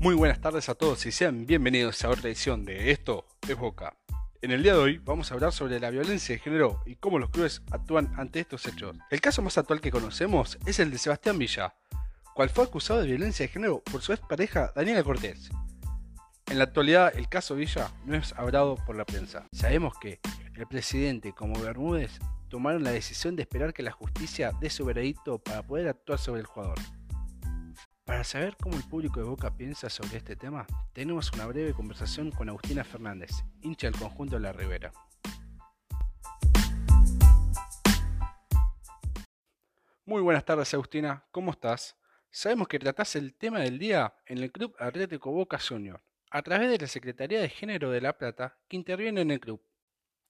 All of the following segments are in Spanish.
Muy buenas tardes a todos y sean bienvenidos a otra edición de Esto es Boca. En el día de hoy vamos a hablar sobre la violencia de género y cómo los clubes actúan ante estos hechos. El caso más actual que conocemos es el de Sebastián Villa, cual fue acusado de violencia de género por su ex pareja Daniela Cortés. En la actualidad el caso Villa no es hablado por la prensa. Sabemos que el presidente como Bermúdez tomaron la decisión de esperar que la justicia dé su veredicto para poder actuar sobre el jugador. Para saber cómo el público de Boca piensa sobre este tema, tenemos una breve conversación con Agustina Fernández, hincha del conjunto de la Ribera. Muy buenas tardes Agustina, ¿cómo estás? Sabemos que tratás el tema del día en el Club Atlético Boca Junior, a través de la Secretaría de Género de La Plata, que interviene en el club.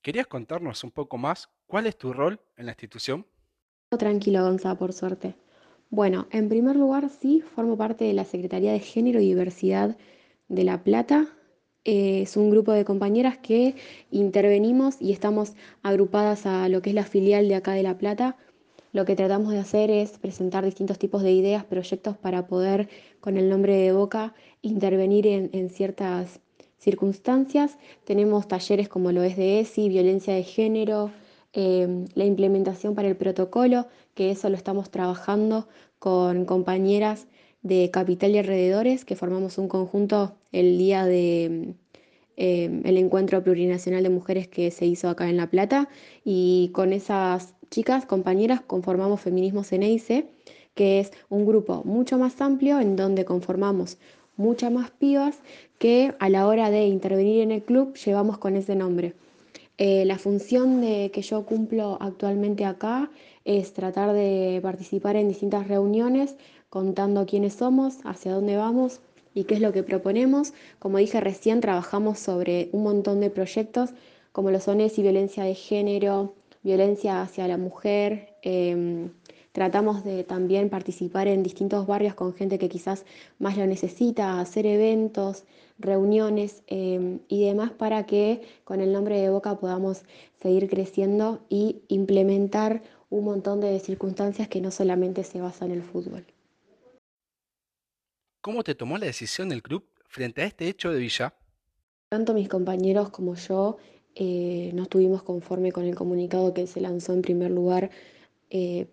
¿Querías contarnos un poco más cuál es tu rol en la institución? Tranquilo, Gonza, por suerte. Bueno, en primer lugar, sí, formo parte de la Secretaría de Género y Diversidad de La Plata. Eh, es un grupo de compañeras que intervenimos y estamos agrupadas a lo que es la filial de acá de La Plata. Lo que tratamos de hacer es presentar distintos tipos de ideas, proyectos para poder, con el nombre de Boca, intervenir en, ciertas circunstancias. Tenemos talleres como lo es de ESI, violencia de género, eh, la implementación para el protocolo, que eso lo estamos trabajando con compañeras de Capital y alrededores, que formamos un conjunto el día de em, el encuentro plurinacional de mujeres que se hizo acá en La Plata y con esas chicas, compañeras, conformamos Feminismos en EICE, que es un grupo mucho más amplio en donde conformamos muchas más pibas que a la hora de intervenir en el club llevamos con ese nombre. Eh, la función de, que yo cumplo actualmente acá es tratar de participar en distintas reuniones contando quiénes somos, hacia dónde vamos y qué es lo que proponemos. Como dije recién, trabajamos sobre un montón de proyectos como lo son y violencia de género, violencia hacia la mujer. Em, tratamos de también participar en distintos barrios con gente que quizás más lo necesita, hacer eventos, reuniones em, y demás para que con el nombre de Boca podamos seguir creciendo y implementar un montón de circunstancias que no solamente se basan en el fútbol. ¿Cómo te tomó la decisión del club frente a este hecho de Villa? Tanto mis compañeros como yo eh, no estuvimos conforme con el comunicado que se lanzó en primer lugar eh,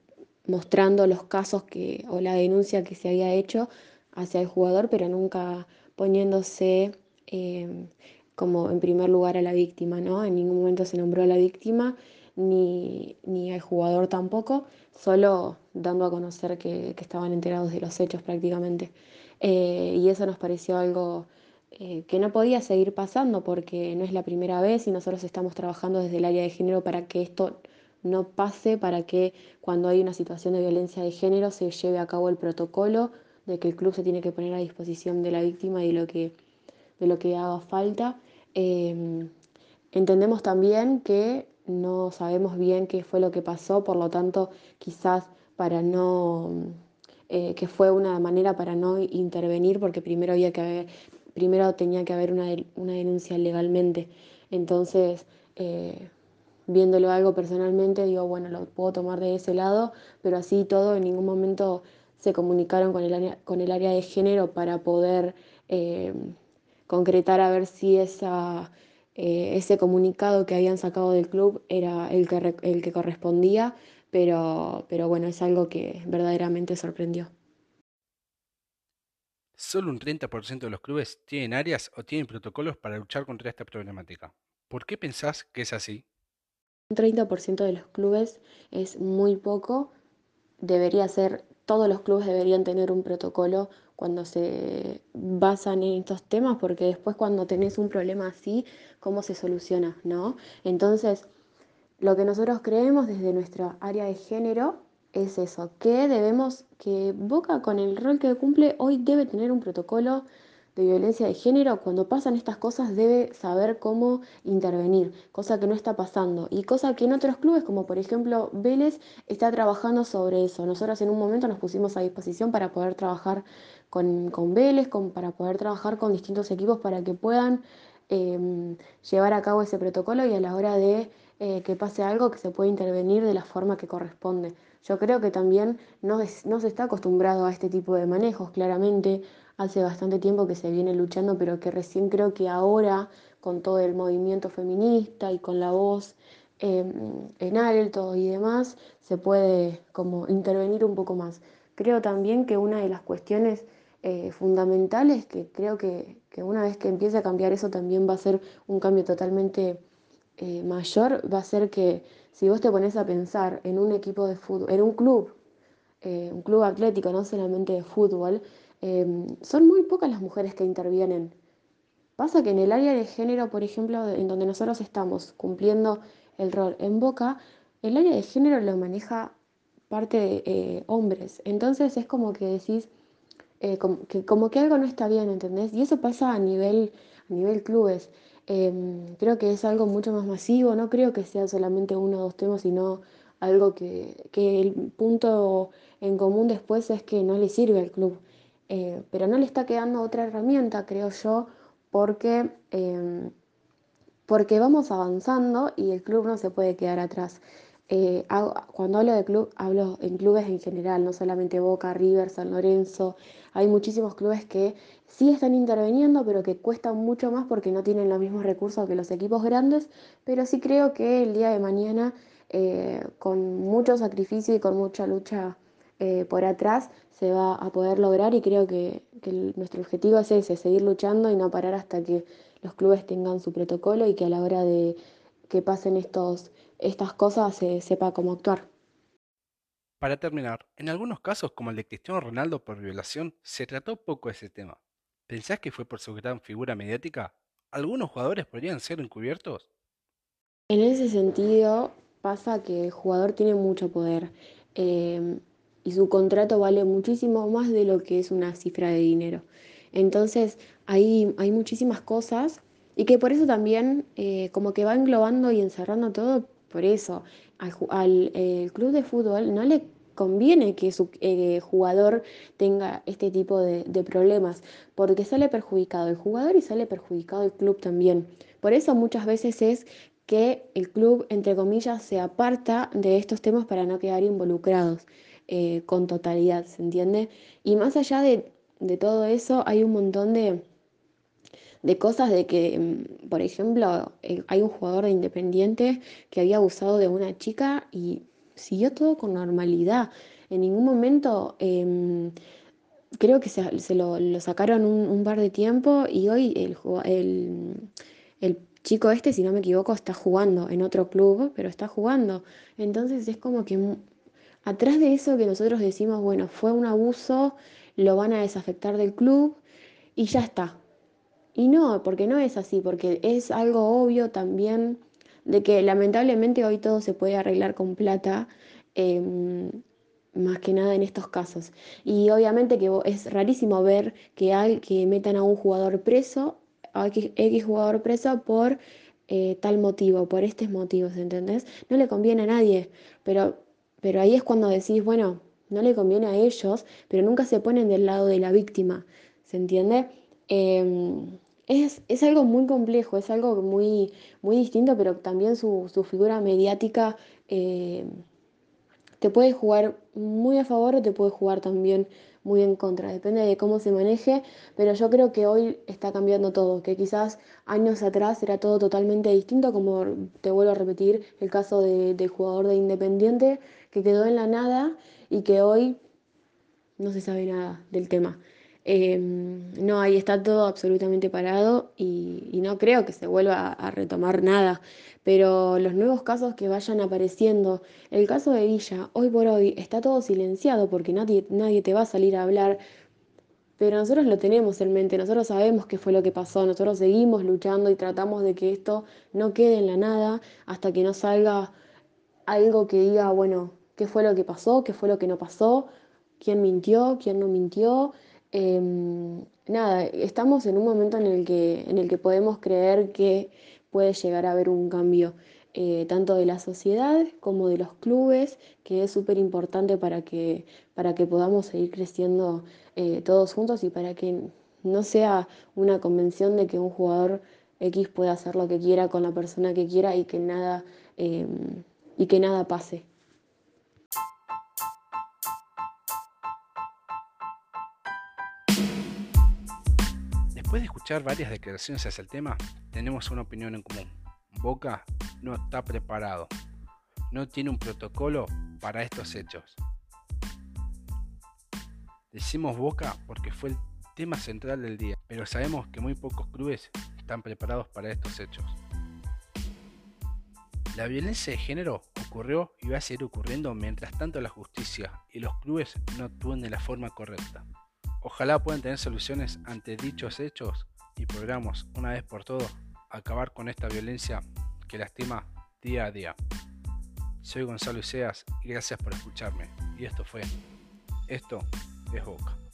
mostrando los casos que, o la denuncia que se había hecho hacia el jugador, pero nunca poniéndose eh, como en primer lugar a la víctima, ¿no? En ningún momento se nombró a la víctima ni, ni al jugador tampoco, solo dando a conocer que, estaban enterados de los hechos prácticamente. Eh, y eso nos pareció algo eh, que no podía seguir pasando porque no es la primera vez y nosotros estamos trabajando desde el área de género para que esto no pase, para que cuando hay una situación de violencia de género se lleve a cabo el protocolo de que el club se tiene que poner a disposición de la víctima y lo que, de lo que haga falta. Eh, entendemos también que no sabemos bien qué fue lo que pasó, por lo tanto, quizás para no, eh, que fue una manera para no intervenir, porque primero había que haber, primero tenía que haber una, denuncia legalmente. Entonces, eh, viéndolo algo personalmente, digo, bueno, lo puedo tomar de ese lado, pero así todo, en ningún momento se comunicaron con el área, con el área de género para poder eh, concretar a ver si esa eh, ese comunicado que habían sacado del club era el que, el que correspondía, pero, pero bueno, es algo que verdaderamente sorprendió. Solo un 30% de los clubes tienen áreas o tienen protocolos para luchar contra esta problemática. ¿Por qué pensás que es así? Un 30% de los clubes es muy poco. Debería ser, todos los clubes deberían tener un protocolo cuando se basan en estos temas, porque después cuando tenés un problema así, ¿cómo se soluciona? ¿no? Entonces, lo que nosotros creemos desde nuestra área de género es eso, que debemos, que Boca con el rol que cumple hoy debe tener un protocolo de violencia de género, cuando pasan estas cosas debe saber cómo intervenir, cosa que no está pasando y cosa que en otros clubes, como por ejemplo Vélez, está trabajando sobre eso. Nosotros en un momento nos pusimos a disposición para poder trabajar con, con Vélez, para poder trabajar con distintos equipos para que puedan em, llevar a cabo ese protocolo y a la hora de eh, que pase algo, que se puede intervenir de la forma que corresponde. Yo creo que también no, es- no se está acostumbrado a este tipo de manejos, claramente. Hace bastante tiempo que se viene luchando, pero que recién creo que ahora, con todo el movimiento feminista y con la voz eh, en alto y demás, se puede como intervenir un poco más. Creo también que una de las cuestiones eh, fundamentales, que creo que, que una vez que empiece a cambiar eso también va a ser un cambio totalmente eh, mayor, va a ser que si vos te pones a pensar en un equipo de fútbol, en un club, eh, un club atlético, no solamente de fútbol, eh, son muy pocas las mujeres que intervienen. Pasa que en el área de género, por ejemplo, en donde nosotros estamos cumpliendo el rol en Boca, el área de género lo maneja parte de eh, hombres. Entonces es como que decís, eh, como, que, como que algo no está bien, ¿entendés? Y eso pasa a nivel, a nivel clubes. Em, creo que es algo mucho más masivo, no creo que sea solamente uno o dos temas, sino algo que, que el punto en común después es que no le sirve al club. Eh, pero no le está quedando otra herramienta, creo yo, porque em, porque vamos avanzando y el club no se puede quedar atrás. Eh, cuando hablo de club, hablo en clubes en general, no solamente Boca, River, San Lorenzo. Hay muchísimos clubes que sí están interviniendo, pero que cuestan mucho más porque no tienen los mismos recursos que los equipos grandes. Pero sí creo que el día de mañana, eh, con mucho sacrificio y con mucha lucha eh, por atrás, se va a poder lograr y creo que, que el- nuestro objetivo es ese, seguir luchando y no parar hasta que los clubes tengan su protocolo y que a la hora de que pasen estos, estas cosas se sepa cómo actuar. Para terminar, en algunos casos como el de Cristiano Ronaldo por violación, se trató poco ese tema. ¿Pensás que fue por su gran figura mediática? ¿Algunos jugadores podrían ser encubiertos? En ese sentido, pasa que el jugador tiene mucho poder eh, y su contrato vale muchísimo más de lo que es una cifra de dinero. Entonces, hay, hay muchísimas cosas y que por eso también eh, como que va englobando y encerrando todo, por eso al, eh, club de fútbol no le conviene que su eh, jugador tenga este tipo de problemas, porque sale perjudicado el jugador y sale perjudicado el club también. Por eso muchas veces es que el club, entre comillas, se aparta de estos temas para no quedar involucrados eh, con totalidad, ¿se entiende? Y más allá de, de todo eso, hay un montón de, de cosas de que, mm, por ejemplo, eh, hay un jugador de Independiente que había abusado de una chica y siguió todo con normalidad. En ningún momento... em, creo que se, lo, sacaron un, par de tiempo y hoy el, el chico este, si no me equivoco, está jugando en otro club, pero está jugando. Entonces es como que atrás de eso que nosotros decimos, bueno, fue un abuso, lo van a desafectar del club y ya está. Y no, porque no es así, porque es algo obvio también de que lamentablemente hoy todo se puede arreglar con plata, em, más que nada en estos casos. Y obviamente que es rarísimo ver que, hay, que metan a un jugador preso, X jugador preso por eh, tal motivo, por estos motivos, ¿entendés? No le conviene a nadie, pero, pero ahí es cuando decís, bueno, no le conviene a ellos, pero nunca se ponen del lado de la víctima, ¿se entiende? Em, es, es algo muy complejo, es algo muy, muy distinto, pero también su, su figura mediática eh, te puede jugar muy a favor o te puede jugar también muy en contra, depende de cómo se maneje, pero yo creo que hoy está cambiando todo, que quizás años atrás era todo totalmente distinto, como te vuelvo a repetir el caso de- del jugador de Independiente que quedó en la nada y que hoy no se sabe nada del tema. Eh, no, ahí está todo absolutamente parado y, no creo que se vuelva a, a retomar nada. Pero los nuevos casos que vayan apareciendo, el caso de Villa, hoy por hoy está todo silenciado porque nadie, nadie te va a salir a hablar, pero nosotros lo tenemos en mente, nosotros sabemos qué fue lo que pasó, nosotros seguimos luchando y tratamos de que esto no quede en la nada hasta que no salga algo que diga, bueno, qué fue lo que pasó, qué fue lo que no pasó, quién mintió, quién no mintió. Em, nada, estamos en un momento en el que, en el que podemos creer que puede llegar a haber un cambio, eh, tanto de la sociedad como de los clubes, que es súper importante para que, para que podamos seguir creciendo eh, todos juntos y para que no sea una convención de que un jugador X pueda hacer lo que quiera con la persona que quiera y que nada em, y que nada pase. Después de escuchar varias declaraciones hacia el tema, tenemos una opinión en común. Boca no está preparado, no tiene un protocolo para estos hechos. Decimos Boca porque fue el tema central del día, pero sabemos que muy pocos clubes están preparados para estos hechos. La violencia de género ocurrió y va a seguir ocurriendo mientras tanto la justicia y los clubes no actúen de la forma correcta. Ojalá puedan tener soluciones ante dichos hechos y podamos, una vez por todas, acabar con esta violencia que lastima día a día. Soy Gonzalo Iseas y gracias por escucharme. Y esto fue, esto es Boca.